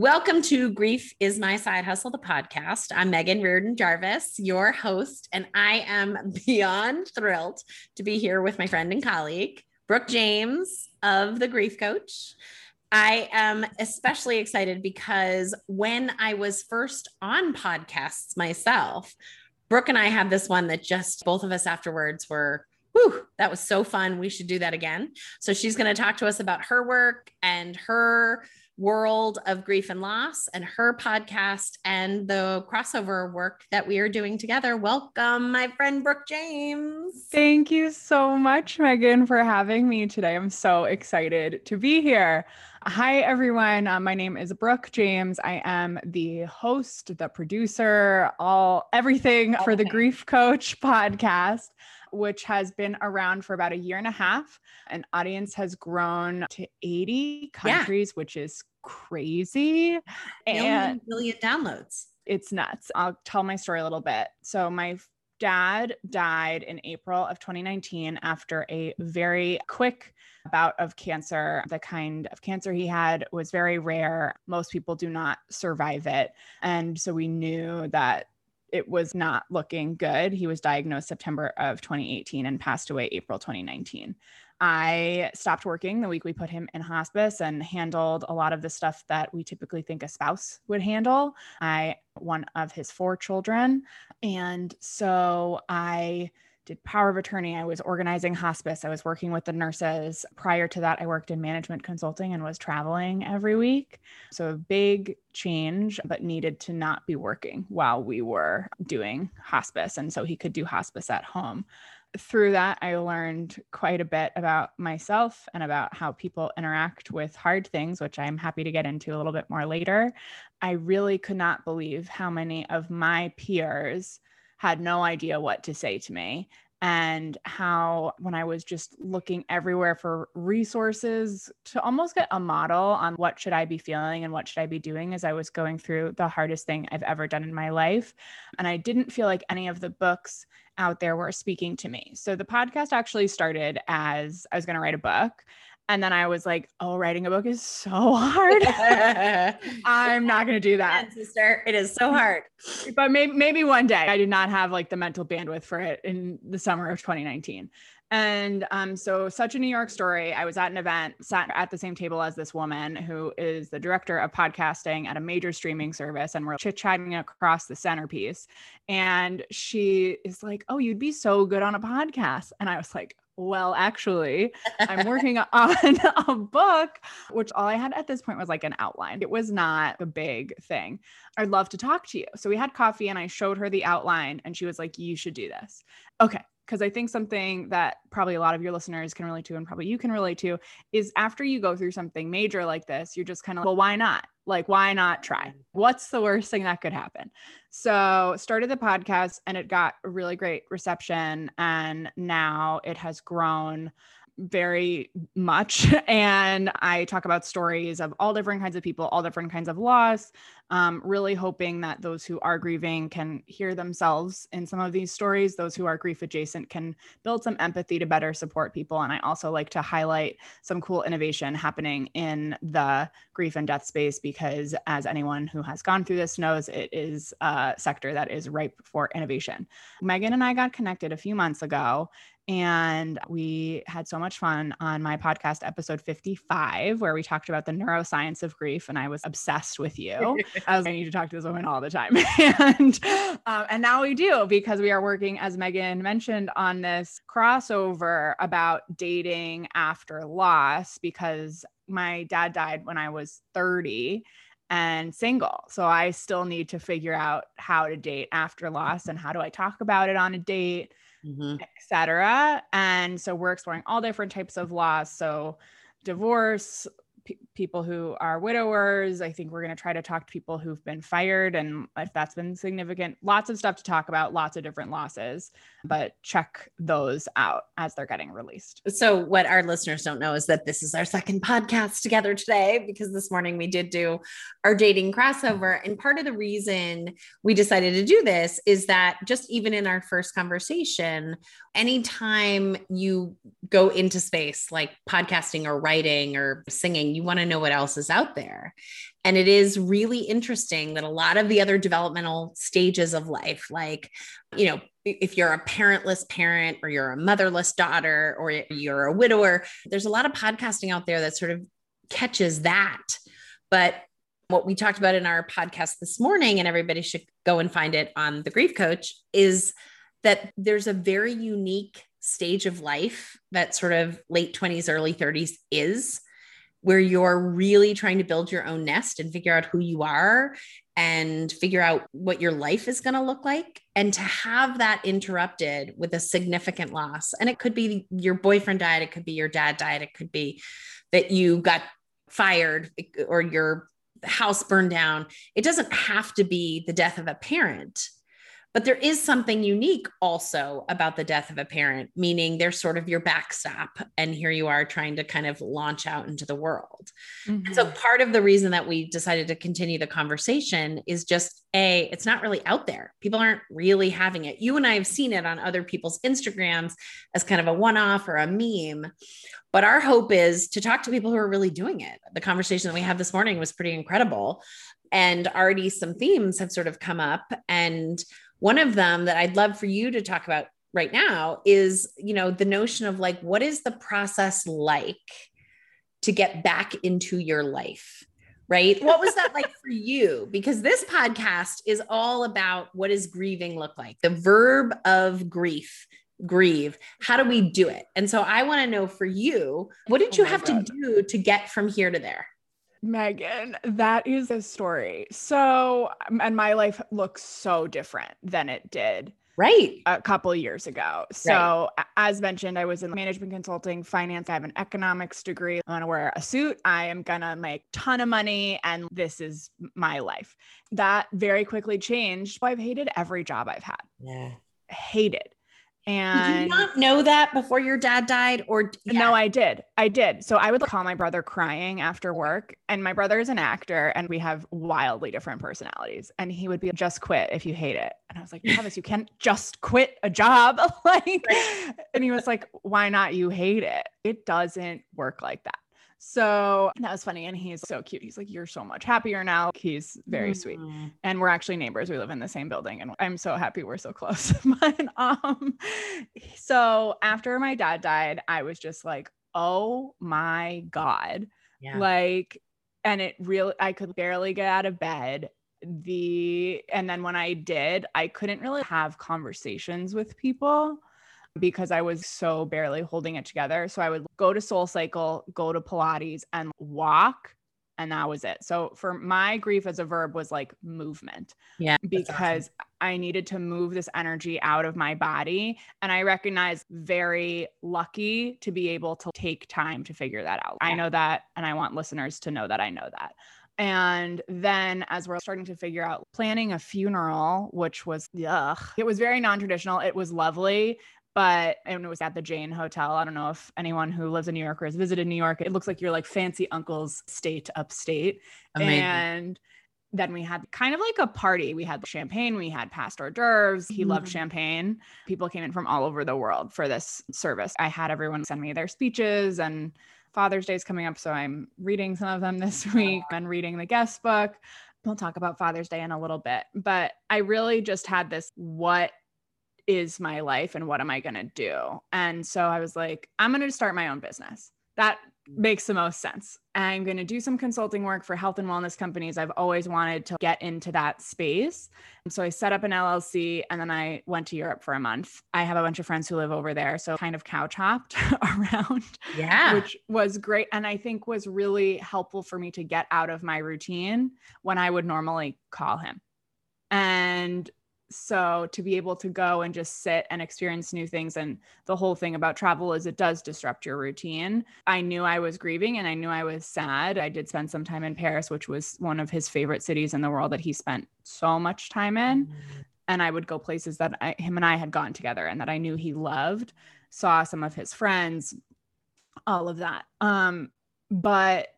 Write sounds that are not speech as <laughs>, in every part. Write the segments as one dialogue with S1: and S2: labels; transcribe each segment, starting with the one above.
S1: Welcome to Grief is My Side Hustle, the podcast. I'm Megan Reardon Jarvis, your host, and I am <laughs> beyond thrilled to be here with my friend and colleague, Brooke James of The Grief Coach. I am especially excited because when I was first on podcasts myself, Brooke and I had this one that just both of us afterwards were, whew, that was so fun. We should do that again. So she's going to talk to us about her work and her world of grief and loss and her podcast and the crossover work that we are doing together. Welcome, my friend Brooke James.
S2: Thank you so much, Megan, for having me today. I'm so excited to be here. Hi, everyone. Uh, my name is Brooke James. I am the host, the producer, all everything okay. for the Grief Coach <laughs> podcast which has been around for about a year and a half. An audience has grown to 80 countries, yeah. which is crazy.
S1: And million downloads.
S2: It's nuts. I'll tell my story a little bit. So my dad died in April of 2019 after a very quick bout of cancer. The kind of cancer he had was very rare. Most people do not survive it. And so we knew that it was not looking good. He was diagnosed September of 2018 and passed away April 2019. I stopped working the week we put him in hospice and handled a lot of the stuff that we typically think a spouse would handle. I one of his four children and so I did power of attorney. I was organizing hospice. I was working with the nurses. Prior to that, I worked in management consulting and was traveling every week. So, a big change, but needed to not be working while we were doing hospice. And so he could do hospice at home through that, I learned quite a bit about myself and about how people interact with hard things, which I'm happy to get into a little bit more later. I really could not believe how many of my peers had no idea what to say to me and how when I was just looking everywhere for resources to almost get a model on what should I be feeling and what should I be doing as I was going through the hardest thing I've ever done in my life and I didn't feel like any of the books out there were speaking to me. So the podcast actually started as I was going to write a book and then I was like, oh, writing a book is so <laughs> hard. <laughs> I'm not going to do that.
S1: sister, it is so hard.
S2: but maybe, maybe one day I did not have like the mental bandwidth for it in the summer of 2019. And um, so, such a New York story. I was at an event, sat at the same table as this woman who is the director of podcasting at a major streaming service, and we're chit chatting across the centerpiece. And she is like, Oh, you'd be so good on a podcast. And I was like, well, actually, I'm <laughs> working on <laughs> a book, which all I had at this point was like an outline. It was not a big thing. I'd love to talk to you. So we had coffee and I showed her the outline and she was like, You should do this. Okay. Because I think something that probably a lot of your listeners can relate to and probably you can relate to is after you go through something major like this, you're just kind of, well, why not? Like, why not try? Mm-hmm. What's the worst thing that could happen? So, started the podcast and it got a really great reception. And now it has grown very much. <laughs> And I talk about stories of all different kinds of people, all different kinds of loss, um, really hoping that those who are grieving can hear themselves in some of these stories. Those who are grief adjacent can build some empathy to better support people. And I also like to highlight some cool innovation happening in the grief and death space because, as anyone who has gone through this knows, it is a sector that is ripe for innovation. Megan and I got connected a few months ago and we had so much fun on my podcast, episode 55, where we talked about the neuroscience of grief. And I was obsessed with you. <laughs> I was, like, I need to talk to this woman all the time. <laughs> and, um, and now we do because we are working, as Megan mentioned, on this crossover about dating after loss because my dad died when I was 30 and single. So I still need to figure out how to date after loss and how do I talk about it on a date mm-hmm. etc. And so we're exploring all different types of loss. So divorce, people who are widowers. I think we're going to try to talk to people who've been fired and if that's been significant. Lots of stuff to talk about, lots of different losses, but check those out as they're getting released.
S1: So, what our listeners don't know is that this is our second podcast together today because this morning we did do our dating crossover. And part of the reason we decided to do this is that just even in our first conversation, anytime you go into space like podcasting or writing or singing, grieving, you want to know what else is out there. And it is really interesting that a lot of the other developmental stages of life, like, you know, if you're a parentless parent or you're a motherless daughter or you're a widower, there's a lot of podcasting out there that sort of catches that. But what we talked about in our podcast this morning, and everybody should go and find it on the Grief Coach, is that there's a very unique stage of life that sort of late 20s, early 30s is, where you're really trying to build your own nest and figure out who you are and figure out what your life is going to look like. And to have that interrupted with a significant loss, and it could be your boyfriend died, it could be your dad died, it could be that you got fired or your house burned down. It doesn't have to be the death of a parent but there is something unique also about the death of a parent, meaning they're sort of your backstop. And here you are trying to kind of launch out into the world. Mm-hmm. so part of the reason that we decided to continue the conversation is just A, it's not really out there. People aren't really having it. You and I have seen it on other people's Instagrams as kind of a one off or a meme. But our hope is to talk to people who are really doing it. The conversation that we had this morning was pretty incredible. And already some themes have sort of come up. And one of them that I'd love for you to talk about right now is, you know, the notion of like, what is the process like to get back into your life? Right. What was that like for <laughs> you? Because this podcast is all about what does grieving look like? The verb of grief, grieve. How do we do it? And so I want to know for you, what did oh you oh have God. to do to get from here to there?
S2: Megan, that is a story. So, um, and my life looks so different than it did
S1: right.
S2: a couple years ago. So right. as mentioned i was in management consulting finance i have an economics degree. I'm to wear a suit. I am going to make ton of money and this is my life. That very quickly changed. I've hated every job i've had.
S1: Yeah.
S2: Hated and
S1: did you not know that before your dad died? Or
S2: yeah. no, I did. I did. So I would call my brother crying after work. And my brother is an actor and we have wildly different personalities. And he would be just quit if you hate it. And I was like, Travis, you can't just quit a job. <laughs> like, and he was like, Why not? You hate it. It doesn't work like that. So that was funny. And he's so cute. He's like, You're so much happier now. He's very mm-hmm. sweet. And we're actually neighbors. We live in the same building. And I'm so happy we're so close. <laughs> but um, so after my dad died, I was just like, Oh my God. Yeah. Like, and it really, I could barely get out of bed the and then when I did, I couldn't really have conversations with people because I was so barely holding it together. So I would go to Soul Cycle, go to Pilates, and walk. And that was it. So for my grief as a verb was like movement.
S1: Yeah.
S2: Because awesome. I needed to move this energy out of my body. And I recognize very lucky to be able to take time to figure that out. Yeah. I know that. And I want listeners to know that I know that. And then as we're starting to figure out planning a funeral, which was ugh, it was very non-traditional. It was lovely but and it was at the Jane Hotel. I don't know if anyone who lives in New York or has visited New York. It looks like your like fancy uncle's state upstate. Amazing. And then we had kind of like a party. We had champagne, we had past hors d'oeuvres. He mm. loved champagne. People came in from all over the world for this service. I had everyone send me their speeches and Father's Day is coming up. So I'm reading some of them this <laughs> week and reading the guest book. We'll talk about Father's Day in a little bit. But I really just had this what is my life and what am I going to do? And so I was like, I'm going to start my own business. That makes the most sense. I'm going to do some consulting work for health and wellness companies. I've always wanted to get into that space. And so I set up an LLC and then I went to Europe for a month. I have a bunch of friends who live over there. So kind of couch hopped <laughs> around.
S1: Yeah.
S2: Which was great. And I think was really helpful for me to get out of my routine when I would normally call him. And so to be able to go and just sit and experience new things and the whole thing about travel is it does disrupt your routine. I knew i was grieving and i knew i was sad. I did spend some time in paris which was one of his favorite cities in the world that he spent so much time in. Mm-hmm. and i would go places that I, him and i had gone together and that i knew he loved saw some of his friends all of that. Um but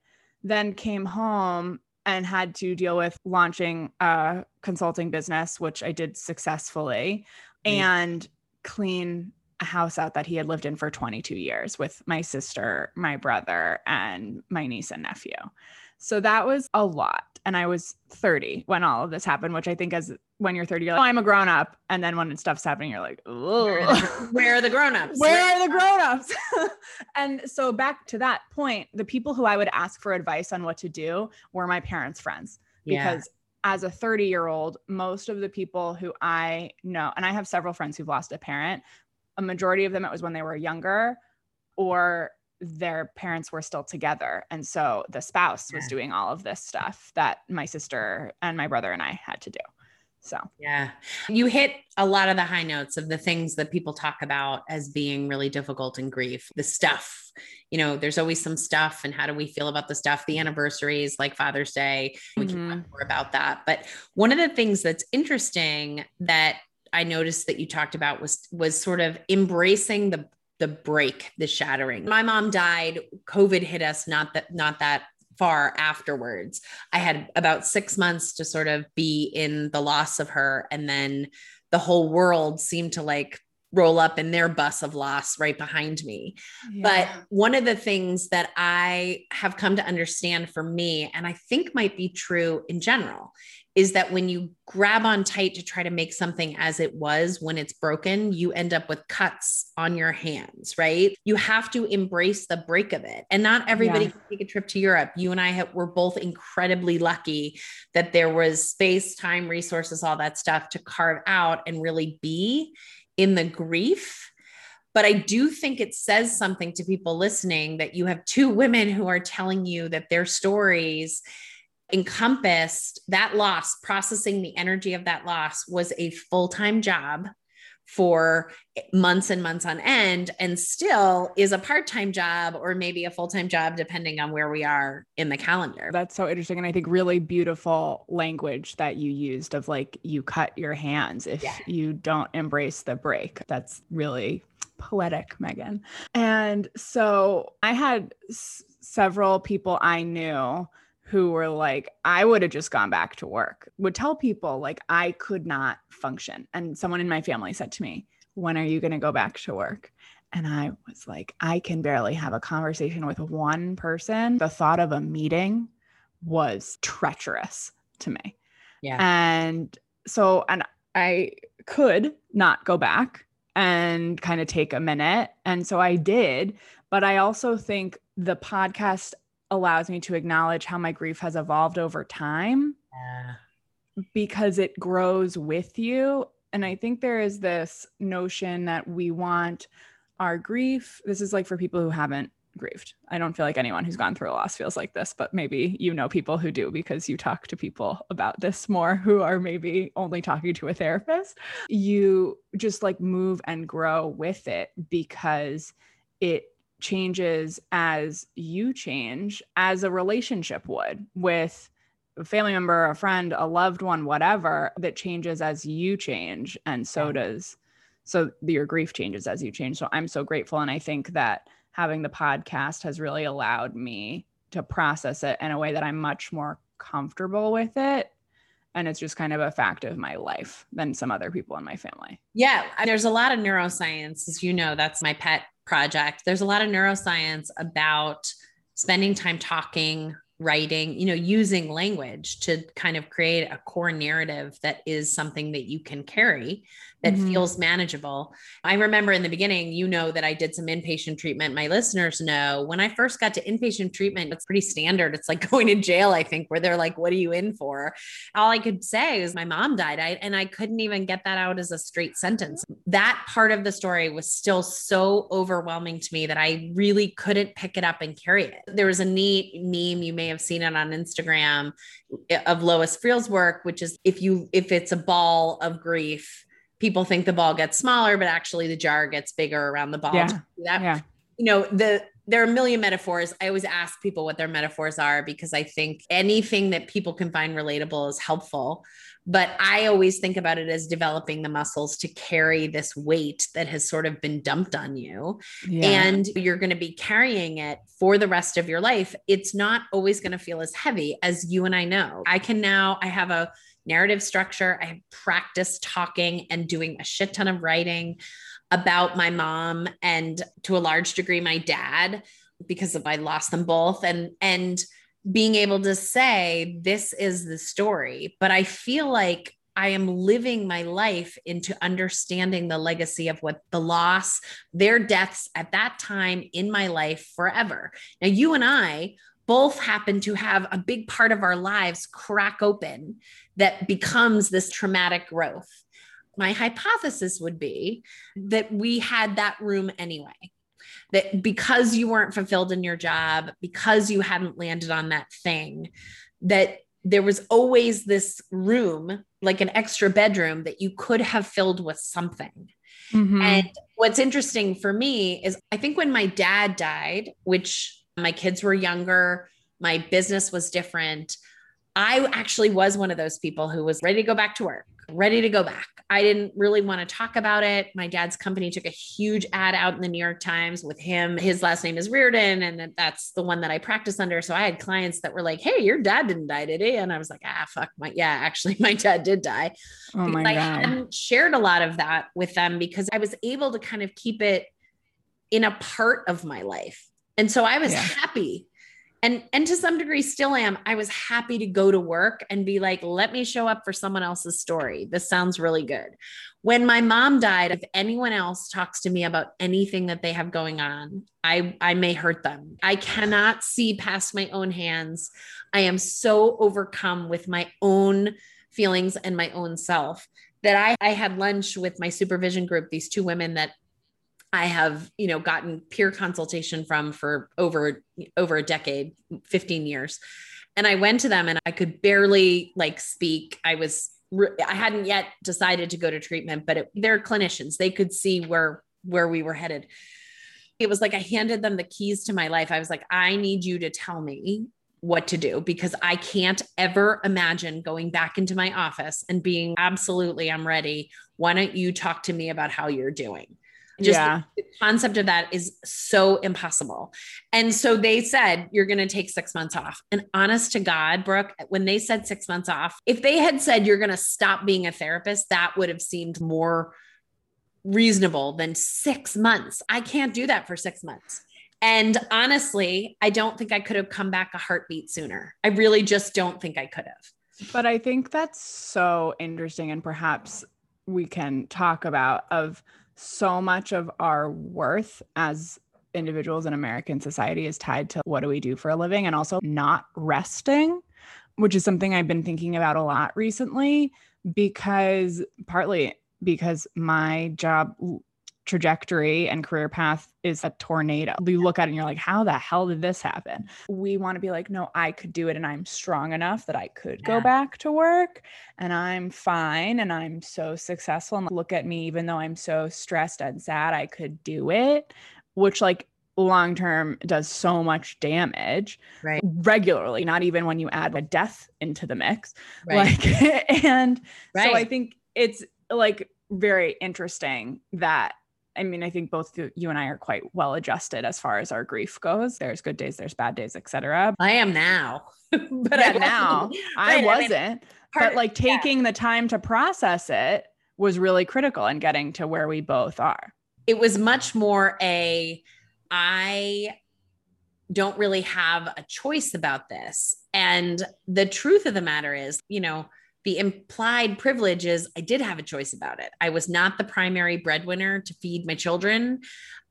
S2: then came home and had to deal with launching a consulting business, which I did successfully, mm. and clean a house out that he had lived in for 22 years with my sister, my brother, and my niece and nephew. So that was a lot. And I was 30 when all of this happened, which I think as when you're 30, you're like, oh, I'm a grown up. And then when stuff's happening, you're like, oh,
S1: where are the <laughs> grown ups?
S2: Where are the grown ups? <laughs> and so back to that point, the people who I would ask for advice on what to do were my parents' friends. Because. As a 30 year old, most of the people who I know, and I have several friends who've lost a parent, a majority of them, it was when they were younger or their parents were still together. And so the spouse was doing all of this stuff that my sister and my brother and I had to do. So,
S1: yeah, you hit a lot of the high notes of the things that people talk about as being really difficult in grief. The stuff, you know, there's always some stuff. And how do we feel about the stuff? The anniversaries, like Father's Day, we mm-hmm. can talk more about that. But one of the things that's interesting that I noticed that you talked about was was sort of embracing the the break, the shattering. My mom died. COVID hit us not that not that far afterwards. I had about 6 months to sort of be in the loss of her and then the whole world seemed to like roll up in their bus of loss right behind me. Yeah. But one of the things that I have come to understand for me, and I think might be true in general, is that when you grab on tight to try to make something as it was when it's broken, you end up with cuts on your hands, right? You have to embrace the break of it. And not everybody yeah. can take a trip to Europe. You and I have, were both incredibly lucky that there was space, time, resources, all that stuff to carve out and really be in the grief. But I do think it says something to people listening that you have two women who are telling you that their stories encompassed that loss, processing the energy of that loss was a full time job for months and months on end and still is a part-time job or maybe a full-time job depending on where we are in the calendar.
S2: That's so interesting and I think really beautiful language that you used of like you cut your hands if yeah. you don't embrace the break. That's really poetic, Megan. And so I had s- several people I knew who were like, I would have just gone back to work, would tell people like I could not function. And someone in my family said to me, When are you going to go back to work? And I was like, I can barely have a conversation with one person. The thought of a meeting was treacherous to me. Yeah. And so, and I could not go back and kind of take a minute. And so I did. But I also think the podcast allows me to acknowledge how my grief has evolved over time yeah. because it grows with you. And I think there is this notion that we want our grief. This is like for people who haven't grieved. I don't feel like anyone who's gone through a loss feels like this, but maybe you know people who do because you talk to people about this more who are maybe only talking to a therapist. You just like move and grow with it because it changes as you change, as a relationship would with a family member, a friend, a loved one, whatever, that changes as you change. And so yeah. does, so your grief changes as you change. So I'm so grateful. And I think that having the podcast has really allowed me to process it in a way that I'm much more comfortable with it and it's just kind of a fact of my life than some other people in my family.
S1: Yeah, there's a lot of neuroscience, as you know, that's my pet project, there's a lot of neuroscience about spending time talking, writing, you know, using language to kind of create a core narrative that is something that you can carry that mm-hmm. feels manageable. I remember in the beginning, you know, that I did some inpatient treatment. My listeners know when I first got to inpatient treatment, it's pretty standard. It's like <laughs> going to jail, I think, where they're like, what are you in for? All I could say is my mom died. I, and I couldn't even get that out as a straight sentence. That part of the story was still so overwhelming to me that I really couldn't pick it up and carry it. There was a neat meme, you may have seen it on Instagram eh, of Lois Friel's work, which is if you, if it's a ball of grief, people think the ball gets smaller, but actually the jar gets bigger around the ball.
S2: Yeah. That,
S1: yeah. You know, the there are a million metaphors. I always ask people what their metaphors are because I think anything that people can find relatable is helpful. But I always think about it as developing the muscles to carry this weight that has sort of been dumped on you. Yeah. And you're going to be carrying it for the rest of your life. It's not always going to feel as heavy as you and I know. I can now, I have a narrative structure. I have practiced talking and doing a shit ton of writing. about my mom and to a large degree my dad because of I lost them both and and being able to say this is the story but I feel like I am living my life into understanding the legacy of what the loss, their deaths at that time in my life forever. Now, you and I both happen to have a big part of our lives crack open that becomes this traumatic growth. My hypothesis would be that we had that room anyway. That because you weren't fulfilled in your job, because you hadn't landed on that thing, that there was always this room, like an extra bedroom, that you could have filled with something. Mm-hmm. And what's interesting for me is I think when my dad died, which my kids were younger, my business was different. I actually was one of those people who was ready to go back to work, ready to go back. I didn't really want to talk about it. My dad's company took a huge ad out in the New York Times with him. His last name is Reardon, and that's the one that I practice under. So I had clients that were like, "Hey, your dad didn't die, did he?" And I was like, "Ah, fuck my yeah, actually, <laughs> my dad did die."
S2: Oh my
S1: I
S2: god!
S1: hadn't shared a lot of that with them because I was able to kind of keep it in a part of my life, and so I was yeah. happy and and to some degree still am i was happy to go to work and be like let me show up for someone else's story. This sounds really good. When my mom died if anyone else talks to me about anything that they have going on i i may hurt them. I cannot see past my own hands. I am so overcome with my own feelings and my own self that I, I had lunch with my supervision group these two women that I have, you know, gotten peer consultation from for over over a decade, 15 years. And I went to them and I could barely like speak. I was I hadn't yet decided to go to treatment, but it, they're clinicians. They could see where where we were headed. It was like I handed them the keys to my life. I was like, I need you to tell me what to do because I can't ever imagine going back into my office and being absolutely, I'm ready. Why don't you talk to me about how you're doing? Just yeah. the, concept of that is so impossible. And so they said, you're going to take six months off. And honest to God, Brooke, when they said six months off, if they had said you're going to stop being a therapist, that would have seemed more reasonable than six months. I can't do that for six months. And honestly, I don't think I could have come back a heartbeat sooner. I really just don't think I could have.
S2: But I think that's so interesting. And perhaps we can talk about of so much of our worth as individuals in American society is tied to what do we do for a living and also not resting, which is something I've been thinking about a lot recently because partly because my job trajectory and career path is a tornado. You look at it and you're like, how the hell did this happen? We want to be like, no, I could do it and I'm strong enough that I could yeah. go back to work and I'm fine and I'm so successful. And look at me, even though I'm so stressed and sad, I could do it, which like long term does so much damage
S1: right
S2: regularly not even when you add a death into the mix right. like <laughs> and right. so i think it's like very interesting that I mean, I think both you and I are quite well adjusted as far as our grief goes. There's good days, there's bad days, etc.
S1: I am now, <laughs>
S2: but yeah, I now <laughs> I wasn't. I mean, but like taking yeah. the time to process it was really critical in getting to where we both are.
S1: It was much more a I don't really have a choice about this. And the truth of the matter is, you know, the implied privilege is I did have a choice about it. I was not the primary breadwinner to feed my children.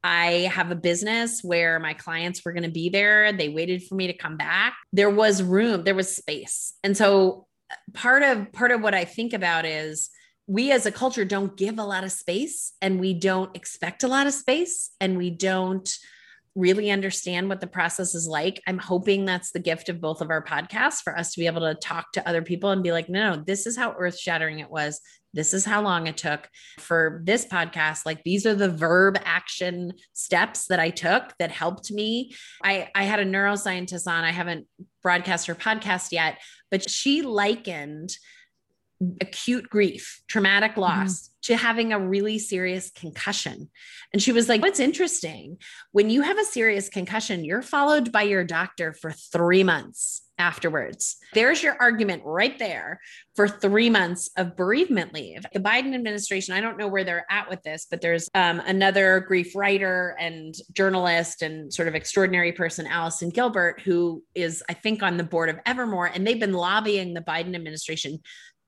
S1: I have a business where my clients were going to be there. They waited for me to come back. There was room, there was space. And so uh, part of part of what I think about is we as a culture don't give a lot of space and we don't expect a lot of space and we don't really understand what the process is like. I'm hoping that's the gift of both of our podcasts for us to be able to talk to other people and be like, no, no, this is how earth shattering it was. This is how long it took for this podcast. Like these are the verb action steps that I took that helped me. I, I had a neuroscientist on, I haven't broadcast her podcast yet, but she likened acute grief, traumatic mm-hmm. loss, mm-hmm. to having a really serious concussion. And she was like, What's interesting, when you have a serious concussion, you're followed by your doctor for three months afterwards. There's your argument right there for three months of bereavement leave. The Biden administration, I don't know where they're at with this, but there's um, another grief writer and journalist and sort of extraordinary person, Allison Gilbert, who is, I think, on the board of Evermore. And they've been lobbying the Biden administration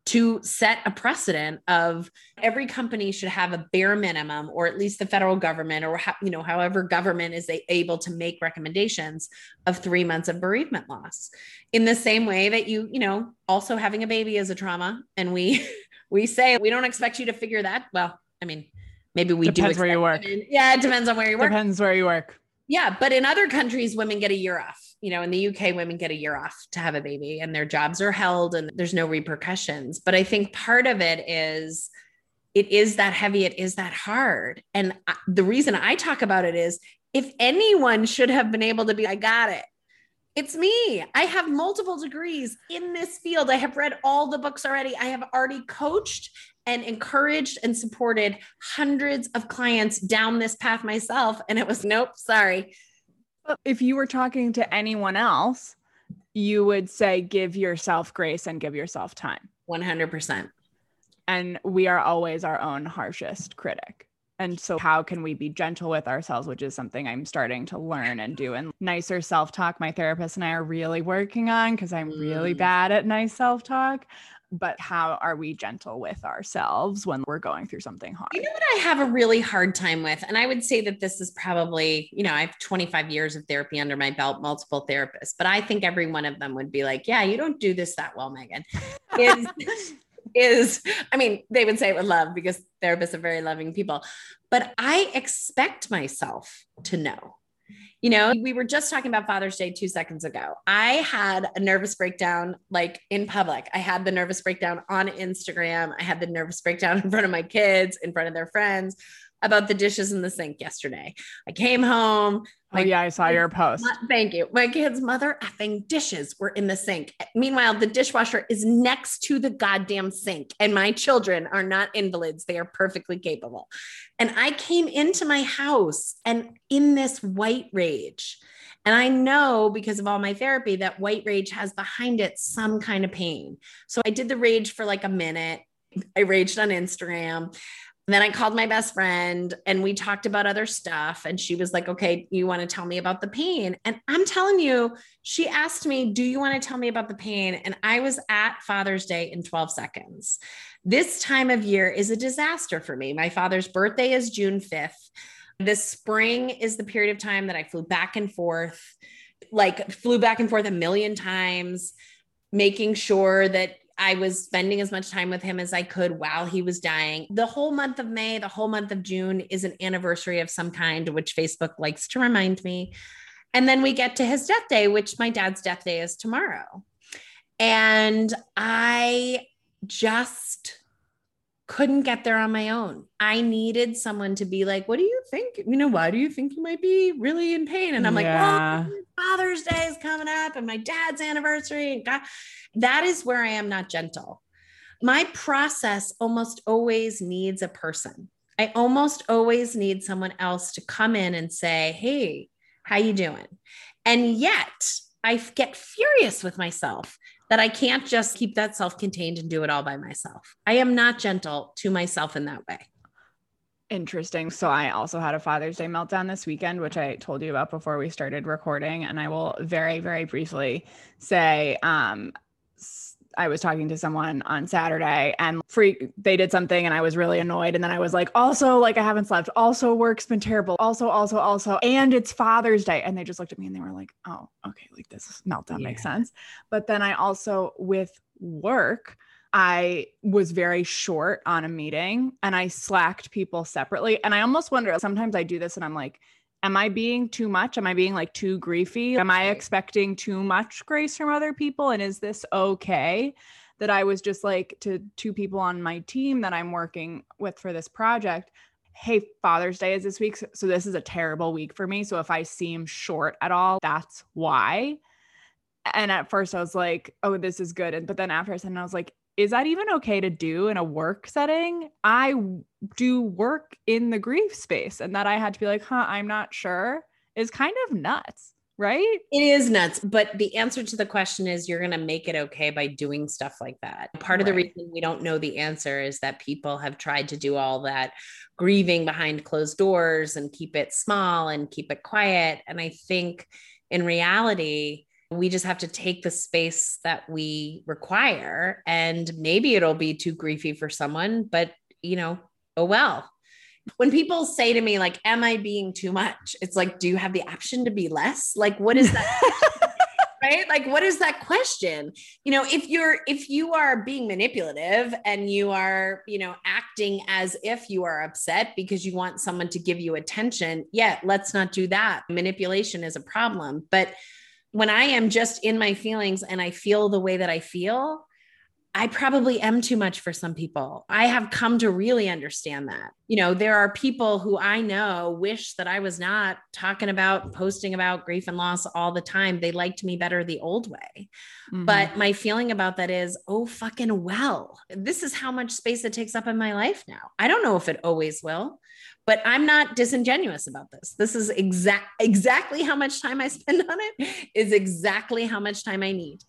S1: to set a precedent of every company should have a bare minimum or at least the federal government or you know however government is able to make recommendations of 3 months of bereavement loss. In the same way that you you know also having a baby is a trauma and we <laughs> we say we don't expect you to figure that well i mean maybe we
S2: depends
S1: do
S2: where you work.
S1: yeah it depends on where you work.
S2: Depends where you work.
S1: Yeah, but in other countries, women get a year off. You know, in the UK, women get a year off to have a baby and their jobs are held and there's no repercussions. But I think part of it is it is that heavy, it is that hard. And the reason I talk about it is if anyone should have been able to be, I got it. It's me. I have multiple degrees in this field. I have read all the books already. I have already coached and encouraged and supported hundreds of clients down this path myself. And it was, nope, sorry.
S2: If you were talking to anyone else, you would say, give yourself grace and give yourself time.
S1: 100%.
S2: And we are always our own harshest critic. And so, how can we be gentle with ourselves, which is something I'm starting to learn and do? And nicer self talk, my therapist and I are really working on because I'm really mm. bad at nice self talk but how are we gentle with ourselves when we're going through something hard?
S1: You know what I have a really hard time with? And I would say that this is probably, you know, I have 25 years of therapy under my belt, multiple therapists, but I think every one of them would be like, yeah, you don't do this that well, Megan. Is, <laughs> is, I mean, they would say it with love because therapists are very loving people, but I expect myself to know you know, we were just talking about Father's Day two seconds ago. I had a nervous breakdown like in public. I had the nervous breakdown on Instagram. I had the nervous breakdown <laughs> in front of my kids, in front of their friends about the dishes in the sink yesterday. I came home.
S2: oh, yeah, I saw your post.
S1: Thank you. My kids' mother effing dishes were in the sink. Meanwhile, the dishwasher is next to the goddamn sink, and my children are not invalids. They are perfectly capable. And I came into my house and in this white rage. And I know because of all my therapy that white rage has behind it some kind of pain. So I did the rage for like a minute. I raged on Instagram. Then I called my best friend and we talked about other stuff. And she was like, okay, you want to tell me about the pain? And I'm telling you, she asked me, do you want to tell me about the pain? And I was at Father's Day in 12 seconds. This time of year is a disaster for me. My father's birthday is June 5th. This spring is the period of time that I flew back and forth, like flew back and forth a million times, making sure that I was spending as much time with him as I could while he was dying. The whole month of May, the whole month of June is an anniversary of some kind, which Facebook likes to remind me. And then we get to his death day, which my dad's death day is tomorrow. And I just couldn't get there on my own. I needed someone to be like, What do you think? You know, why do you think you might be really in pain? And I'm yeah. like, Well, Father's Day is coming up and my dad's anniversary. And God, that is where I am not gentle. My process almost always needs a person. I almost always need someone else to come in and say, "Hey, how you doing?" And yet, I get furious with myself that I can't just keep that self-contained and do it all by myself. I am not gentle to myself in that way.
S2: Interesting. So I also had a Father's Day meltdown this weekend, which I told you about before we started recording. And I will very, very briefly say um, I was talking to someone on Saturday and freak they did something and I was really annoyed. And then I was like also like I haven't slept. Also work's been terrible. Also also also and it's Father's Day. And they just looked at me and they were like oh okay like this meltdown yeah. makes sense. But then I also with work I was very short on a meeting and I slacked people separately. And I almost wonder sometimes I do this and I'm like am I being too much? Am I being like too griefy? Am I expecting too much grace from other people? And is this okay? That I was just like to two people on my team that I'm working with for this project. Hey, Father's Day is this week. So this is a terrible week for me. So if I seem short at all, that's why. And at first I was like, oh, this is good. And but then after I said, I was like, is that even okay to do in a work setting? I do work in the grief space and that I had to be like, huh, I'm not sure is kind of nuts, right?
S1: It is nuts. But the answer to the question is you're going to make it okay by doing stuff like that. Part of the reason we don't know the answer is that people have tried to do all that grieving behind closed doors and keep it small and keep it quiet. And I think in reality, we just have to take the space that we require and maybe it'll be too griefy for someone but you know oh well. When people say to me like am i being too much? It's like do you have the option to be less? Like what is that <laughs> right? Like what is that question? You know if you're if you are being manipulative and you are you know acting as if you are upset because you want someone to give you attention yeah let's not do that. Manipulation is a problem but when I am just in my feelings and I feel the way that I feel, I probably am too much for some people. I have come to really understand that. You know, there are people who I know wish that I was not talking about, posting about grief and loss all the time. They liked me better the old way. Mm-hmm. But my feeling about that is, oh, fucking well. This is how much space it takes up in my life now. I don't know if it always will but I'm not disingenuous about this. This is exact exactly how much time I spend on it is exactly how much time I need.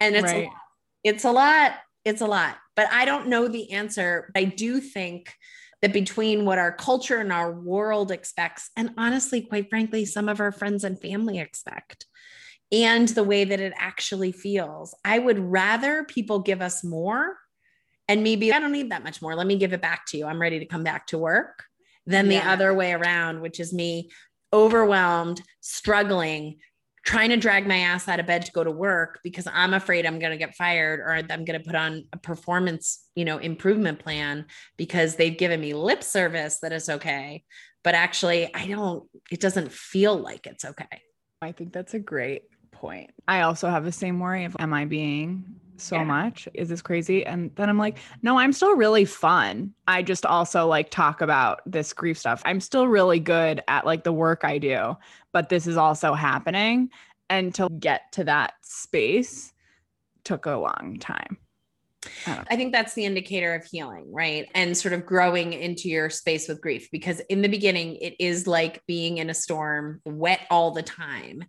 S1: And it's right. a lot. It's a lot. It's a lot. But I don't know the answer. I do think that between what our culture and our world expects, and honestly, quite frankly, some of our friends and family expect, and the way that it actually feels, I would rather people give us more. And maybe I don't need that much more. Let me give it back to you. I'm ready to come back to work than yeah. the other way around, which is me overwhelmed, struggling, trying to drag my ass out of bed to go to work because I'm afraid I'm going to get fired or I'm going to put on a performance, you know, improvement plan because they've given me lip service that it's okay. But actually, I don't, it doesn't feel like it's okay.
S2: I think that's a great point. I also have the same worry of am I being so yeah. much. Is this crazy? And then I'm like, no, I'm still really fun. I just also like talk about this grief stuff. I'm still really good at like the work I do, but this is also happening. And to get to that space took a long time.
S1: I, I think that's the indicator of healing, right? And sort of growing into your space with grief because in the beginning, it is like being in a storm, wet all the time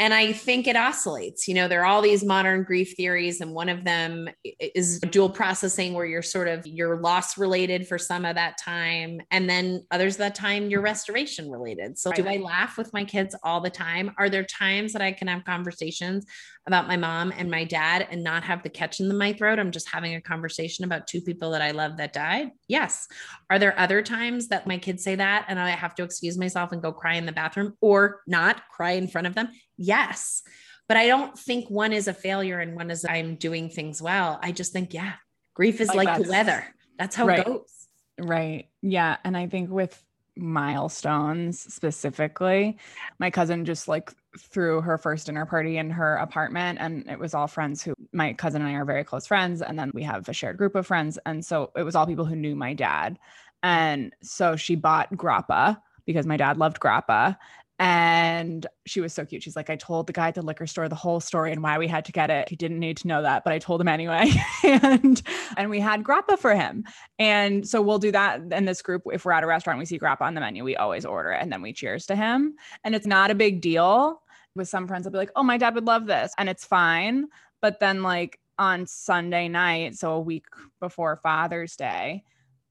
S1: and I think it oscillates. You know, there are all these modern grief theories, and one of them is dual processing, where you're sort of you're loss related for some of that time, and then others of that time you're restoration related. So, right. do I laugh with my kids all the time? Are there times that I can have conversations about my mom and my dad and not have the catch in the, my throat? I'm just having a conversation about two people that I love that died. Yes. Are there other times that my kids say that and I have to excuse myself and go cry in the bathroom or not cry in front of them? Yes. But I don't think one is a failure and one is I'm doing things well. I just think, yeah, grief is like, like the weather. That's how
S2: right.
S1: it goes.
S2: Right. Yeah. And I think with milestones specifically, my cousin just like threw her first dinner party in her apartment and it was all friends who my cousin and I are very close friends and then we have a shared group of friends and so it was all people who knew my dad and so she bought grappa because my dad loved grappa and she was so cute. She's like, I told the guy at the liquor store the whole story and why we had to get it. He didn't need to know that, but I told him anyway. <laughs> and and we had grappa for him. And so we'll do that in this group. If we're at a restaurant, we see grappa on the menu, we always order it and then we cheers to him. And it's not a big deal. With some friends, I'll be like, oh, my dad would love this. And it's fine. But then like on Sunday night, so a week before Father's Day,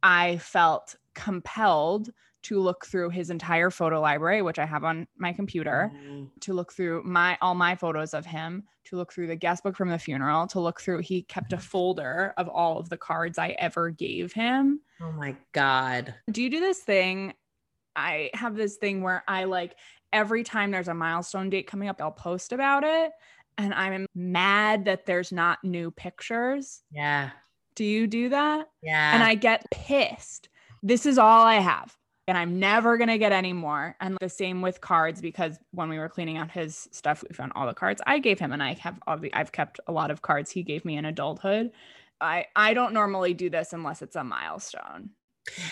S2: I felt compelled to look through his entire photo library, which I have on my computer, mm-hmm. to look through my all my photos of him, to look through the guest book from the funeral, to look through he kept a folder of all of the cards I ever gave him.
S1: Oh my god.
S2: Do you do this thing? I have this thing where I like every time there's a milestone date coming up, I'll post about it and I'm mad that there's not new pictures.
S1: Yeah.
S2: Do you do that?
S1: Yeah.
S2: And I get pissed. This is all I have and I'm never going to get any more. And the same with cards because when we were cleaning out his stuff, we found all the cards I gave him and I have I've kept a lot of cards he gave me in adulthood. I I don't normally do this unless it's a milestone.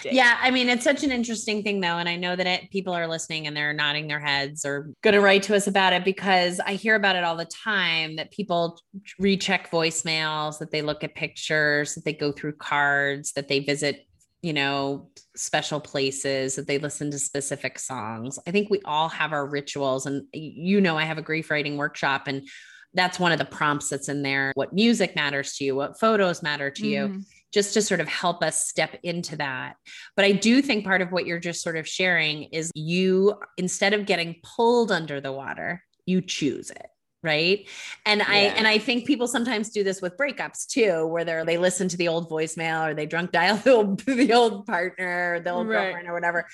S1: Yeah, I mean, it's such an interesting thing, though. And I know that it, people are listening and they're nodding their heads or going to write to us about it because I hear about it all the time that people recheck voicemails, that they look at pictures, that they go through cards, that they visit, you know, special places, that they listen to specific songs. I think we all have our rituals. And, you know, I have a grief writing workshop and that's one of the prompts that's in there. What music matters to you, what photos matter to mm-hmm. you just to sort of help us step into that. But I do think part of what you're just sort of sharing is you, instead of getting pulled under the water, you choose it right and yeah. i and i think people sometimes do this with breakups too where they're they listen to the old voicemail or they drunk dial <laughs> the old, the old partner or the old right. girlfriend or whatever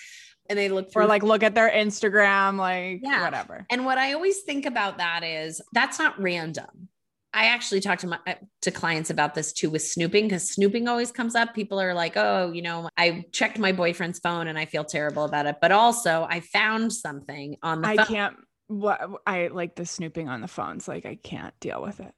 S1: and they look
S2: through- or like look at their instagram like yeah. whatever
S1: and what i always think about that is that's not random I actually talk to my uh, to clients about this too with snooping because snooping always comes up. People are like, "Oh, you know, I checked my boyfriend's phone and I feel terrible about it." But also, I found something on the.
S2: I
S1: phone.
S2: can't. What I like the snooping on the phones. Like I can't deal with it.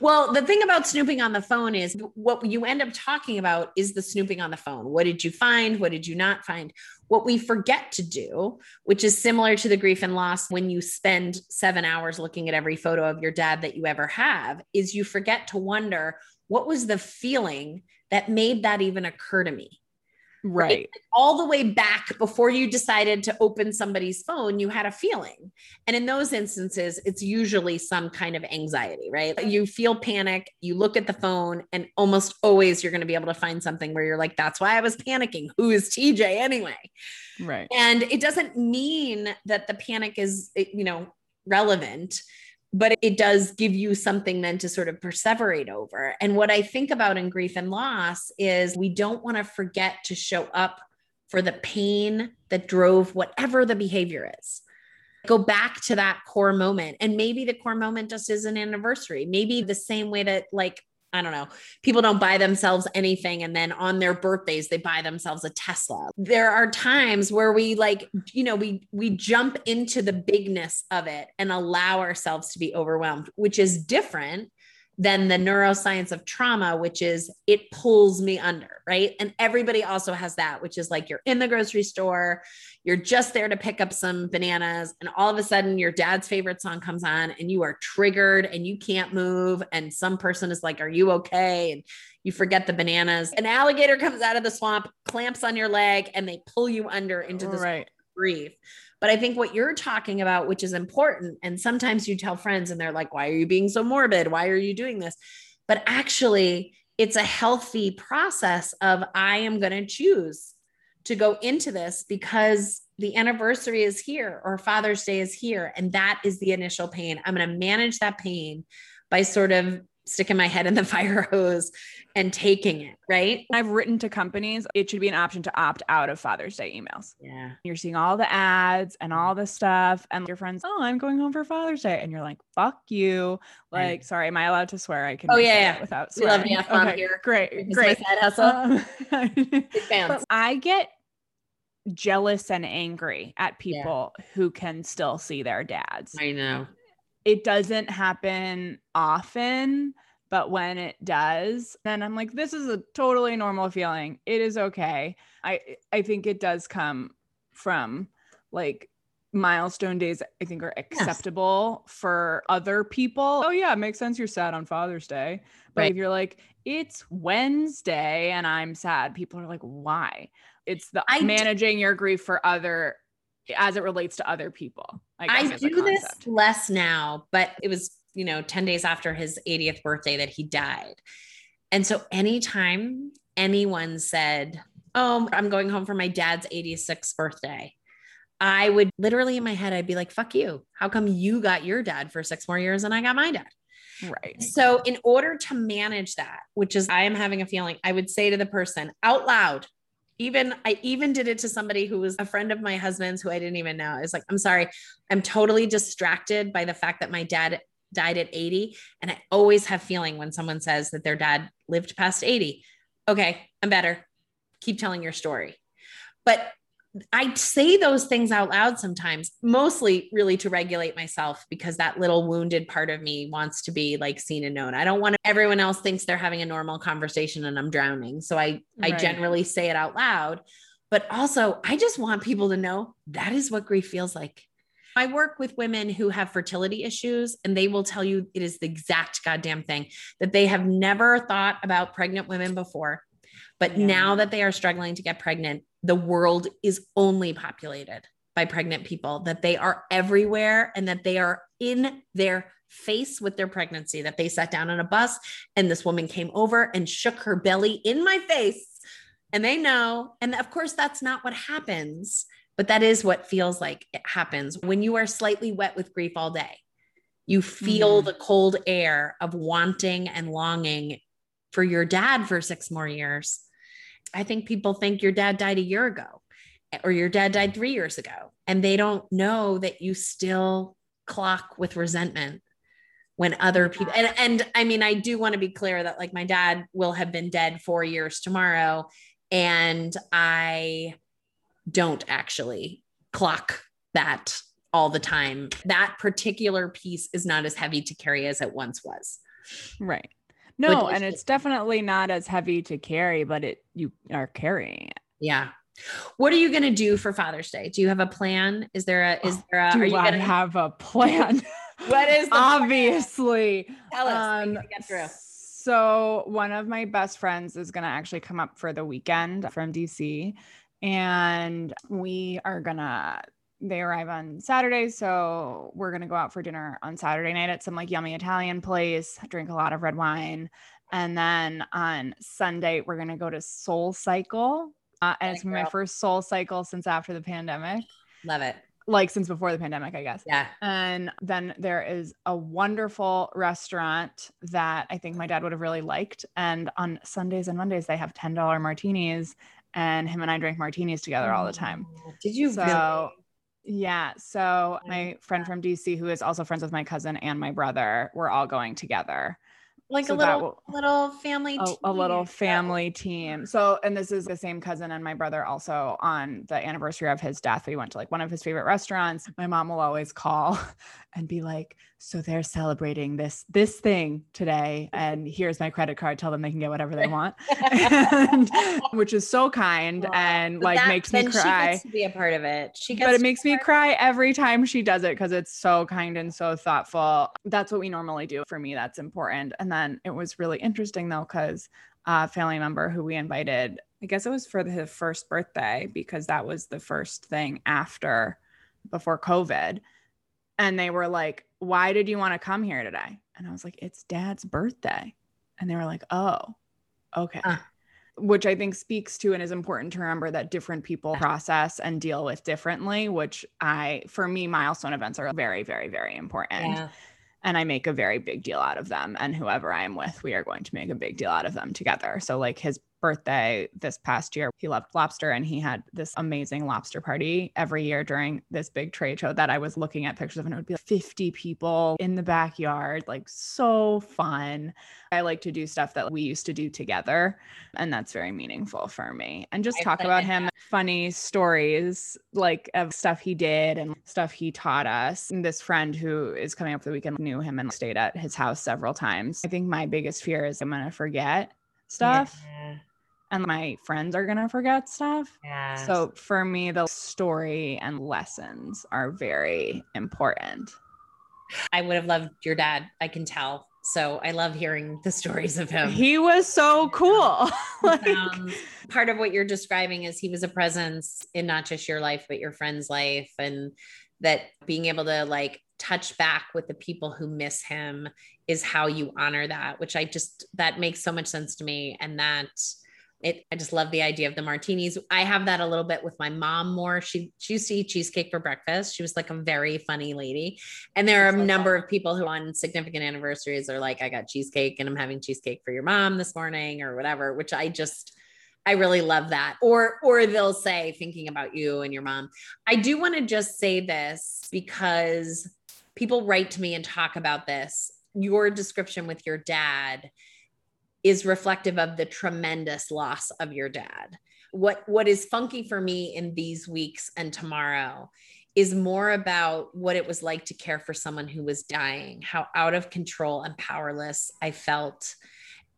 S1: Well, the thing about snooping on the phone is what you end up talking about is the snooping on the phone. What did you find? What did you not find? What we forget to do, which is similar to the grief and loss when you spend seven hours looking at every photo of your dad that you ever have, is you forget to wonder what was the feeling that made that even occur to me?
S2: Right. right.
S1: All the way back before you decided to open somebody's phone, you had a feeling. And in those instances, it's usually some kind of anxiety, right? You feel panic, you look at the phone, and almost always you're going to be able to find something where you're like, that's why I was panicking. Who is TJ anyway?
S2: Right.
S1: And it doesn't mean that the panic is, you know, relevant but it does give you something then to sort of perseverate over. And what I think about in grief and loss is we don't want to forget to show up for the pain that drove whatever the behavior is. Go back to that core moment. And maybe the core moment just is an anniversary. Maybe the same way that, like, I don't know. People don't buy themselves anything. And then on their birthdays, they buy themselves a Tesla. There are times where we like, you know, we, we jump into the bigness of it and allow ourselves to be overwhelmed, which is different than the neuroscience of trauma, which is it pulls me under, right? And everybody also has that, which is like you're in the grocery store, you're just there to pick up some bananas, and all of a sudden your dad's favorite song comes on and you are triggered and you can't move. And some person is like, Are you okay? And you forget the bananas. An alligator comes out of the swamp, clamps on your leg, and they pull you under into the right. Grief. But I think what you're talking about, which is important, and sometimes you tell friends and they're like, why are you being so morbid? Why are you doing this? But actually, it's a healthy process of I am going to choose to go into this because the anniversary is here or Father's Day is here. And that is the initial pain. I'm going to manage that pain by sort of sticking my head in the <laughs> fire hose and taking it, right?
S2: I've written to companies, it should be an option to opt out of Father's Day emails.
S1: Yeah.
S2: You're seeing all the ads and all the stuff, and your friends, oh, I'm going home for Father's Day. And you're like, fuck you. Like, right. sorry, am I allowed to swear? I can.
S1: Oh, yeah. yeah.
S2: Without swearing.
S1: We love the F okay, here.
S2: Great. Great.
S1: Side hustle. Um. <laughs>
S2: I get jealous and angry at people yeah. who can still see their dads.
S1: I know.
S2: It doesn't happen often but when it does, then I'm like, this is a totally normal feeling. It is okay. I I think it does come from like milestone days I think are acceptable yes. for other people. Oh yeah, it makes sense you're sad on Father's Day. But right. if you're like, it's Wednesday and I'm sad, people are like, why? It's the I managing d- your grief for other as it relates to other people.
S1: I, I do this less now, but it was you know, 10 days after his 80th birthday that he died. And so anytime anyone said, Oh, I'm going home for my dad's 86th birthday, I would literally in my head, I'd be like, fuck you. How come you got your dad for six more years and I got my dad?
S2: Right.
S1: So, in order to manage that, which is I am having a feeling, I would say to the person out loud, even I even did it to somebody who was a friend of my husband's who I didn't even know. It's like, I'm sorry, I'm totally distracted by the fact that my dad died at 80. And I always have feeling when someone says that their dad lived past 80. Okay, I'm better. Keep telling your story. But I say those things out loud sometimes, mostly really to regulate myself because that little wounded part of me wants to be like seen and known. I don't want to, everyone else thinks they're having a normal conversation and I'm drowning. So I right. I generally say it out loud. But also, I just want people to know that is what grief feels like. I work with women who have fertility issues, and they will tell you it is the exact goddamn thing that they have never thought about pregnant women before. But yeah. now that they are struggling to get pregnant, the world is only populated by pregnant people, that they are everywhere and that they are in their face with their pregnancy, that they sat down on a bus and this woman came over and shook her belly in my face. And they know. And of course, that's not what happens, but that is what feels like it happens when you are slightly wet with grief all day. You feel mm-hmm. the cold air of wanting and longing for your dad for six more years I think people think your dad died a year ago eh, or your dad died three years ago, and they don't know that you still clock with resentment when other people and, and I mean, I do want to be clear that like my dad will have been dead four years tomorrow, and I don't actually clock that all the time. That particular piece is not as heavy to carry as it once was.
S2: Right. No, and it's definitely not as heavy to carry, but it you are carrying it.
S1: Yeah. What are you going to do for Father's Day? Do you have a plan? Is there a is there a
S2: do
S1: are you
S2: going to have a plan? <laughs>
S1: what is
S2: obviously
S1: plan? Tell us um, get through.
S2: So one of my best friends is going to actually come up for the weekend from DC and we are going to they arrive on Saturday. So we're going to go out for dinner on Saturday night at some like yummy Italian place, drink a lot of red wine. And then on Sunday, we're going to go to Soul Cycle. Uh, and it's my first Soul Cycle since after the pandemic.
S1: Love it.
S2: Like since before the pandemic, I guess.
S1: Yeah.
S2: And then there is a wonderful restaurant that I think my dad would have really liked. And on Sundays and Mondays, they have $10 martinis. And him and I drink martinis together all the time.
S1: Did you
S2: so,
S1: really?
S2: Yeah. So my friend from DC, who is also friends with my cousin and my brother, we're all going together.
S1: Like so a little will, little family
S2: a, a, little family team. So and this is the same cousin and my brother also on the anniversary of his death. We went to like one of his favorite restaurants. My mom will always call <laughs> and be like, so they're celebrating this this thing today and here's my credit card. Tell them they can get whatever they want. <laughs> And, <laughs> which is so kind and like that, makes me cry.
S1: to be a part of it. She
S2: but it makes me cry every time she does it because it's so kind and so thoughtful. That's what we normally do. For me that's important and then it was really interesting though because a family member who we invited i guess it was for the first birthday because that was the first thing after before covid and they were like, Why did you want to come here today? And I was like, It's dad's birthday. And they were like, Oh, okay. Uh. Which I think speaks to and is important to remember that different people process and deal with differently, which I, for me, milestone events are very, very, very important. Yeah. And I make a very big deal out of them. And whoever I am with, we are going to make a big deal out of them together. So, like his birthday this past year, he loved lobster and he had this amazing lobster party every year during this big trade show that I was looking at pictures of. And it would be like 50 people in the backyard, like so fun. I like to do stuff that we used to do together. And that's very meaningful for me. And just talk about him, funny stories like of stuff he did and stuff he taught us. And this friend who is coming up for the weekend knew him and stayed at his house several times. I think my biggest fear is I'm going to forget stuff. Yeah and my friends are going to forget stuff. Yeah. So for me, the story and lessons are very important.
S1: I would have loved your dad. I can tell. So I love hearing the stories of him.
S2: He was so <laughs> cool. <laughs> like, um,
S1: part of what you're describing is he was a presence in not just your life, but your friend's life. And that being able to like touch back with the people who miss him is how you honor that, which I just, that makes so much sense to me. And that, it i just love the idea of the martinis i have that a little bit with my mom more she she used to eat cheesecake for breakfast she was like a very funny lady and there are a number of people who on significant anniversaries are like i got cheesecake and i'm having cheesecake for your mom this morning or whatever which i just I really love that. Or or they'll say thinking about you and your mom. I do want to just say this because people write to me and talk about this. Your description with your dad is reflective of the tremendous loss of your dad. What what is funky for me in these weeks and tomorrow is more about what it was like to care for someone who was dying, how out of control and powerless I felt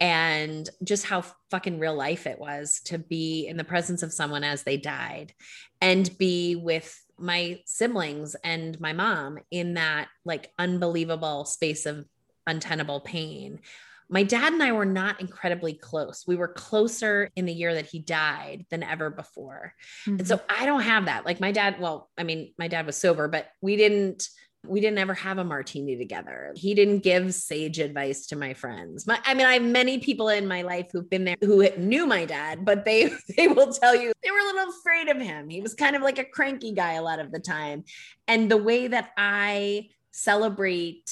S1: and just how fucking real life it was to be in the presence of someone as they died and be with my siblings and my mom in that like unbelievable space of untenable pain. My dad and I were not incredibly close. We were closer in the year that he died than ever before. Mm-hmm. And so mm-hmm. I don't have that. Like my dad, well, I mean, my dad was sober, but we didn't we didn't ever have a martini together. He didn't give sage advice to my friends. My, I mean, I have many people in my life who've been there who knew my dad, but they <laughs> they will tell you they were a little afraid of him. He was kind of like a cranky guy a lot of the time. And the way that I celebrate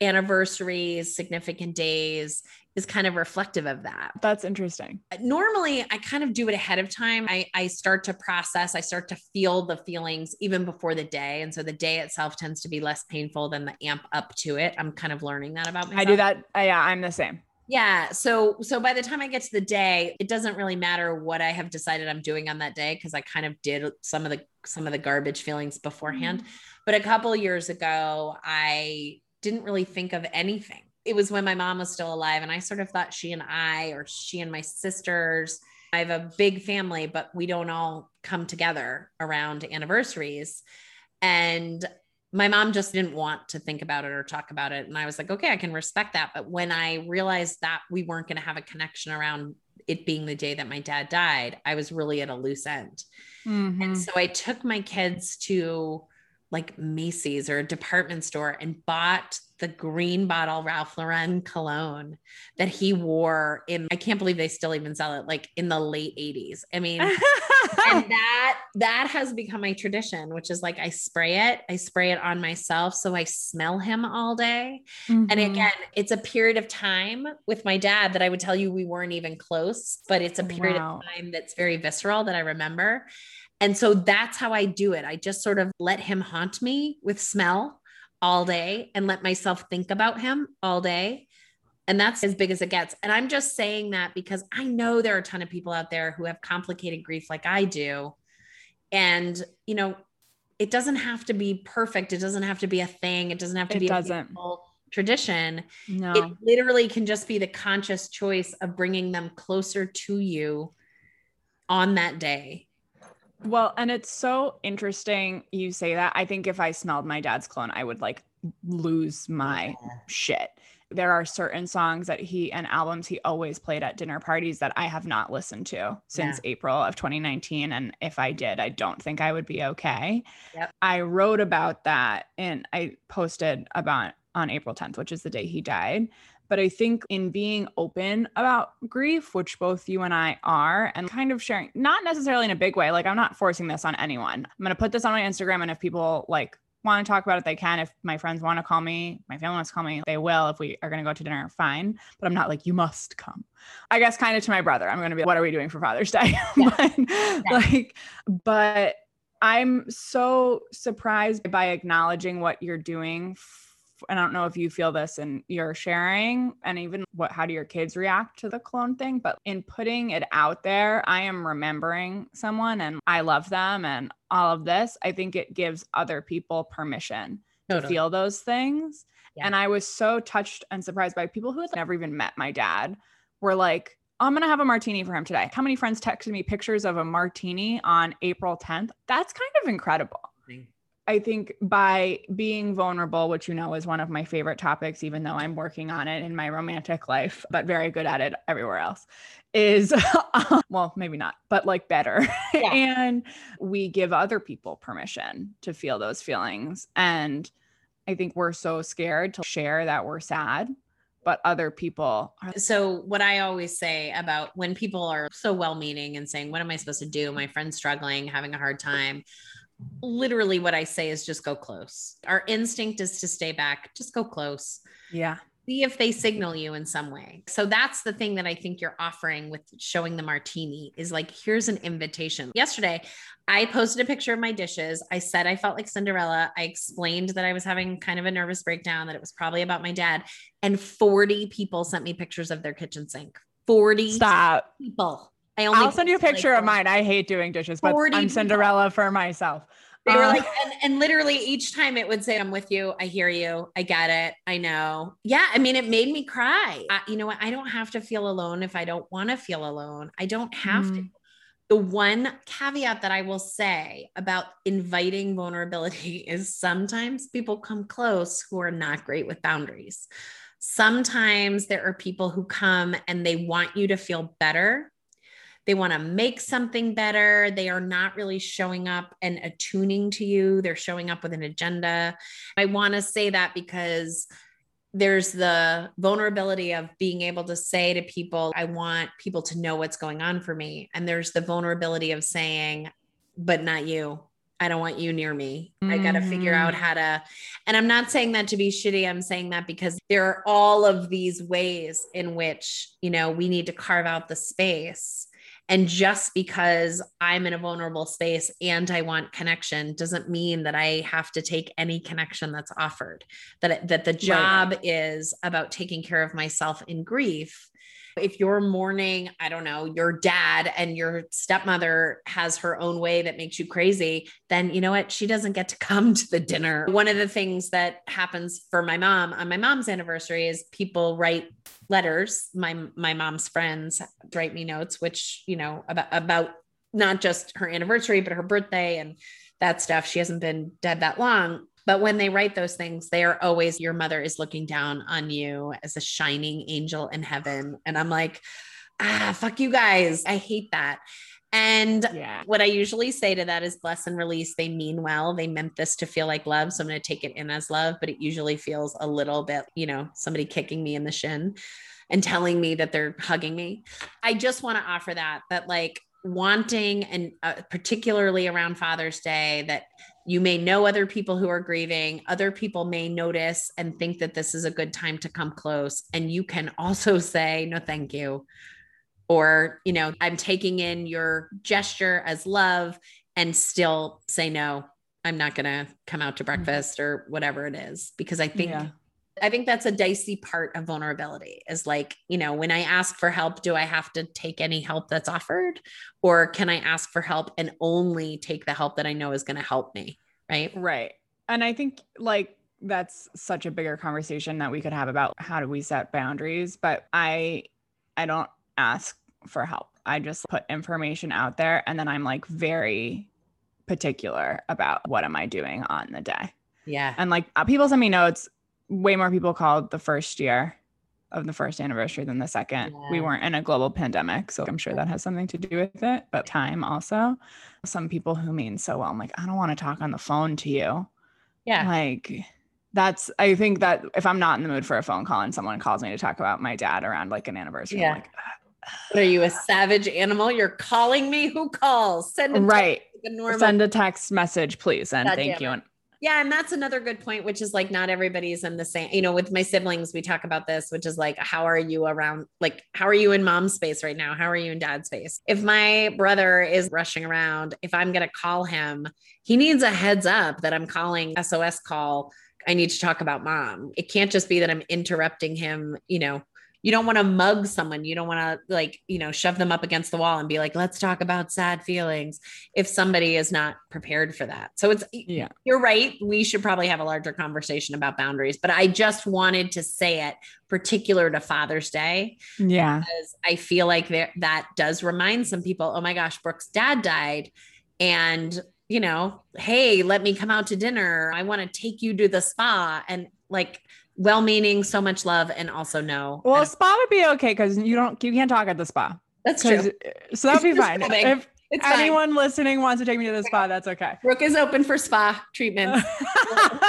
S1: anniversaries, significant days is kind of reflective of that.
S2: That's interesting.
S1: Normally, I kind of do it ahead of time. I, I start to process, I start to feel the feelings even before the day. And so the day itself tends to be less painful than the amp up to it. I'm kind of learning that about myself.
S2: I do that. Uh, yeah, I'm the same.
S1: Yeah. So so by the time I get to the day, it doesn't really matter what I have decided I'm doing on that day because I kind of did some of the some of the garbage feelings beforehand. Mm-hmm. But a couple years ago, I didn't really think of anything it was when my mom was still alive. And I sort of thought she and I, or she and my sisters, I have a big family, but we don't all come together around anniversaries. And my mom just didn't want to think about it or talk about it. And I was like, okay, I can respect that. But when I realized that we weren't going to have a connection around it being the day that my dad died, I was really at a loose end. Mm-hmm. And so I took my kids to like Macy's or a department store and bought the green bottle Ralph Lauren cologne that he wore in I can't believe they still even sell it like in the late 80s. I mean and <laughs> that that has become my tradition which is like I spray it, I spray it on myself so I smell him all day. Mm-hmm. And again, it's a period of time with my dad that I would tell you we weren't even close, but it's a period wow. of time that's very visceral that I remember. And so that's how I do it. I just sort of let him haunt me with smell all day and let myself think about him all day. And that's as big as it gets. And I'm just saying that because I know there are a ton of people out there who have complicated grief like I do. And, you know, it doesn't have to be perfect. It doesn't have to be a thing. It doesn't have to
S2: it
S1: be
S2: doesn't.
S1: a tradition.
S2: No.
S1: It literally can just be the conscious choice of bringing them closer to you on that day
S2: well, and it's so interesting you say that. I think if I smelled my dad's cologne, I would like lose my yeah. shit. There are certain songs that he and albums he always played at dinner parties that I have not listened to since yeah. April of 2019. And if I did, I don't think I would be okay.
S1: Yep.
S2: I wrote about that and I posted about on April 10th, which is the day he died. But I think in being open about grief, which both you and I are, and kind of sharing, not necessarily in a big way, like I'm not forcing this on anyone. I'm going to put this on my Instagram. And if people like want to talk about it, they can. If my friends want to call me, my family wants to call me, they will. If we are going to go to dinner, fine. But I'm not like, you must come. I guess kind of to my brother, I'm going to be, like, what are we doing for Father's Day? <laughs> Yeah. but, yeah. Like, but I'm so surprised by acknowledging what you're doing I don't know if you feel this and you're sharing and even what how do your kids react to the clone thing, but in putting it out there, I am remembering someone and I love them and all of this. I think it gives other people permission totally. to feel those things. Yeah. And I was so touched and surprised by people who had never even met my dad were like, I'm going to have a martini for him today. How many friends texted me pictures of a martini on April 10th? That's kind of incredible. I think by being vulnerable, which you know is one of my favorite topics, even though I'm working on it in my romantic life, but very good at it everywhere else, is <laughs> um, well, maybe not, but like better. Yeah. and we give other people permission to feel those feelings. And I think we're so scared to share that we're sad but other people
S1: are- so what i always say about when people are so well meaning and saying what am i supposed to do my friend's struggling having a hard time literally what I say is just go close. Our instinct is to stay back, just go close.
S2: Yeah.
S1: See if they signal you in some way. So that's the thing that I think you're offering with showing the martini is like, here's an invitation. Yesterday, I posted a picture of my dishes. I said I felt like Cinderella. I explained that I was having kind of a nervous breakdown, that it was probably about my dad. And 40 people sent me pictures of their kitchen sink. 40
S2: Stop.
S1: people I only
S2: I'll send you a picture
S1: like,
S2: of mine. I hate doing dishes, but I'm
S1: people.
S2: Cinderella for myself.
S1: They were
S2: Uh,
S1: like, and, and literally each time it would say, I'm with you. I hear you. I get it. I know. Yeah. I mean, it made me cry. I, you know what? I don't have to feel alone if I don't want to feel alone. I don't have to.
S2: Mm.
S1: The one caveat that I will say about inviting vulnerability <laughs> is sometimes people come close who are not great with boundaries. Sometimes there are people who come and they want you to feel better they want to make something better. They are not really showing up and attuning to you. They're showing up with an agenda. I want to say that because there's the vulnerability of being able to say to people, I want people to know what's going on for me. And there's the vulnerability of saying, but not you. I don't want you near me. I got to figure out
S2: Mhm.
S1: how to. And I'm not saying that to be shitty. I'm saying that because there are all of these ways in which, you know, we need to carve out the space. And just because I'm in a vulnerable space and I want connection doesn't mean that I have to take any connection that's offered. That that the job is about taking care of myself in grief. If you're mourning, I don't know, your dad and your stepmother has her own way that makes you crazy, then you know what? She doesn't get to <laughs> come to the dinner. One of the things that happens for my mom on my mom's anniversary is people write letters my my mom's friends write me notes which you know about about not just her anniversary but her birthday and that stuff she hasn't been dead that long but when they write those things they are always your mother is looking down on you as a shining angel in heaven and i'm like ah fuck you guys i hate that and
S2: yeah.
S1: what I usually say to that is bless and release. They mean well. They meant this to feel like love. So I'm going to take it in as love, but it usually feels a little bit, you know, somebody kicking me in the shin and telling me that they're hugging me. I just want to offer that, that like wanting and uh, particularly around Father's Day, that you may know other people who are grieving, other people may notice and think that this is a good time to come close. And you can also <laughs> say, no, thank you or you know i'm taking in your gesture as love and still say no i'm not going to come out to mm-hmm. breakfast or whatever it is because i think
S2: Yeah.
S1: I think that's a dicey part of vulnerability is like you know when i ask for help do i have to take any help that's offered or can i ask for help and only take the help that i know is going to help me right
S2: Right. And I think like that's such a bigger conversation that we could have about how do we set boundaries, but I I don't ask for help. I just put information out there and then I'm like very particular about what am I doing on the day.
S1: yeah
S2: And like uh, people send me notes, way more people called the first year of the first anniversary than the second. We weren't in a global pandemic, so I'm sure that has something to do with it, but time also. Some people who mean so well, I'm like, I don't want to talk on the phone to you.
S1: yeah
S2: Like that's I think that if I'm not in the mood for a phone call and someone calls me to talk about my dad around like an anniversary,
S1: Yeah.
S2: I'm like,
S1: what are you a savage animal you're calling me who calls send a text
S2: right.
S1: like
S2: Send a text message, please. And
S1: God
S2: thank you. And
S1: Yeah, and that's another good point, which is like not everybody's in the same, you know, with my siblings, we talk about this, which is like, how are you around, like, how are you in mom's space right now? How are you in dad's space? If my brother is rushing around, if I'm going to call him, he needs a heads up that I'm calling SOS call. I need to talk about mom. It can't just be that I'm interrupting him, you know. You don't want to mug someone. You don't want to like, you know, shove them up against the wall and be like, let's talk about sad feelings if somebody is not prepared for that. So it's
S2: yeah.
S1: you're right. We should probably have a larger conversation about boundaries, but I just wanted to say it particular to Father's Day
S2: Yeah.
S1: because I feel like there, that does remind some people, oh my gosh, Brooke's dad died. And, you know, hey, let me come out to dinner. I want to take you to the spa. And like, well meaning, so much love, and also no.
S2: Well, spa would be okay because you don't you can't talk at the spa.
S1: That's true.
S2: So that'd be <laughs> fine. If
S1: It's fine.
S2: anyone listening wants to take me to the spa, that's okay.
S1: Brooke is open for spa treatments.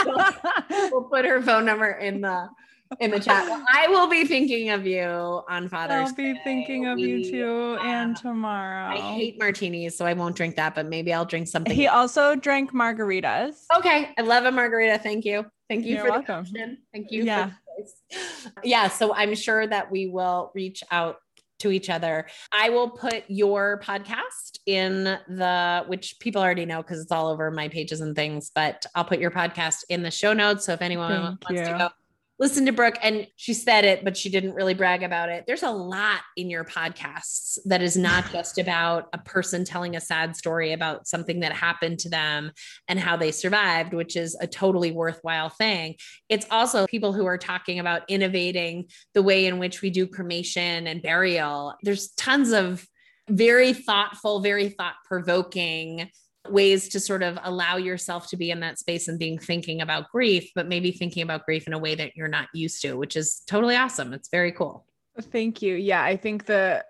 S1: <laughs> we'll put her phone number in the in the chat. Well, I will be thinking of you on Father's
S2: I'll be
S1: Day.
S2: thinking of you
S1: We-
S2: too, and
S1: uh,
S2: tomorrow.
S1: I hate martinis, so I won't drink that, but maybe I'll drink something.
S2: He
S1: else.
S2: also drank margaritas.
S1: okay, I love a margarita. Thank you. Thank you
S2: You're
S1: for
S2: welcome.
S1: the question. Thank you.
S2: Yeah.
S1: Yeah. So I'm sure that we will reach out to each other. I will put your podcast in the, which people already know because it's all over my pages and things, but I'll put your podcast in the show notes. So if anyone
S2: Thank
S1: wants
S2: you.
S1: to go listen to Brooke, and she said it, but she didn't really brag about it. There's a lot in your podcasts that is not <sighs> just about a person telling a sad story about something that happened to them and how they survived, which is a totally worthwhile thing. It's also people who are talking about innovating the way in which we do cremation and burial. There's tons of very thoughtful, very thought provoking ways to sort of allow yourself to be in that space and being thinking about grief, but maybe thinking about grief in a way that you're not used to, which is totally awesome. It's very cool.
S2: Thank you. Yeah, I think the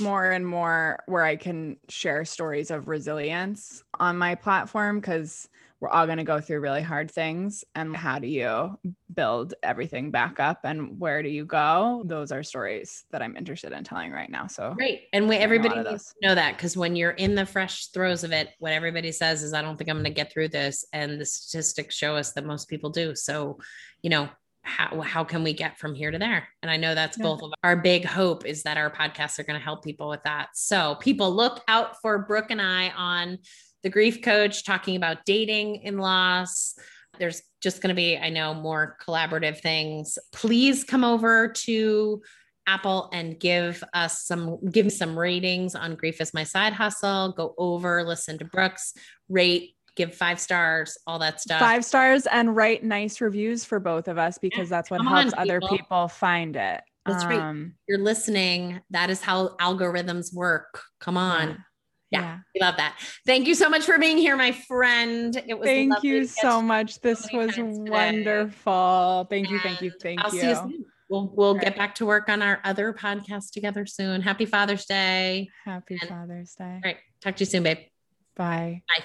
S2: more and more where I can share stories of resilience on my platform because we're all going to go through really hard things and how do you build everything back up and where do you go? Those are stories that i'm interested in telling right now so
S1: great and we, everybody needs to know that because when you're in the fresh throes of it what everybody says is i don't think i'm going to get through this and the statistics show us that most people do so you know how, how can we get from here to there? And i know that's yeah. both of our big hope is that our podcasts are going to help people with that. So people look out for brooke and i on the grief coach talking about dating in loss. There's just going to be, I know, more collaborative things. Please come over to Apple and give us some give me some ratings on Grief is My Side Hustle. Go over, listen to Brooke's, rate, give five stars, all that stuff.
S2: Five stars and write nice reviews for both of us because that's what helps on, other people find it.
S1: That's um, right. You're listening. That is how algorithms work. Come on. Yeah yeah, yeah. we love that. Thank you so much for being here, my friend.
S2: It was thank you so much. This was wonderful. Thank you, thank you, thank I'll you. See you soon.
S1: We'll we'll get back to work on our other podcast together soon. Happy Father's Day.
S2: Happy and, Father's Day.
S1: All right. Talk to you soon, babe.
S2: Bye.
S1: Bye.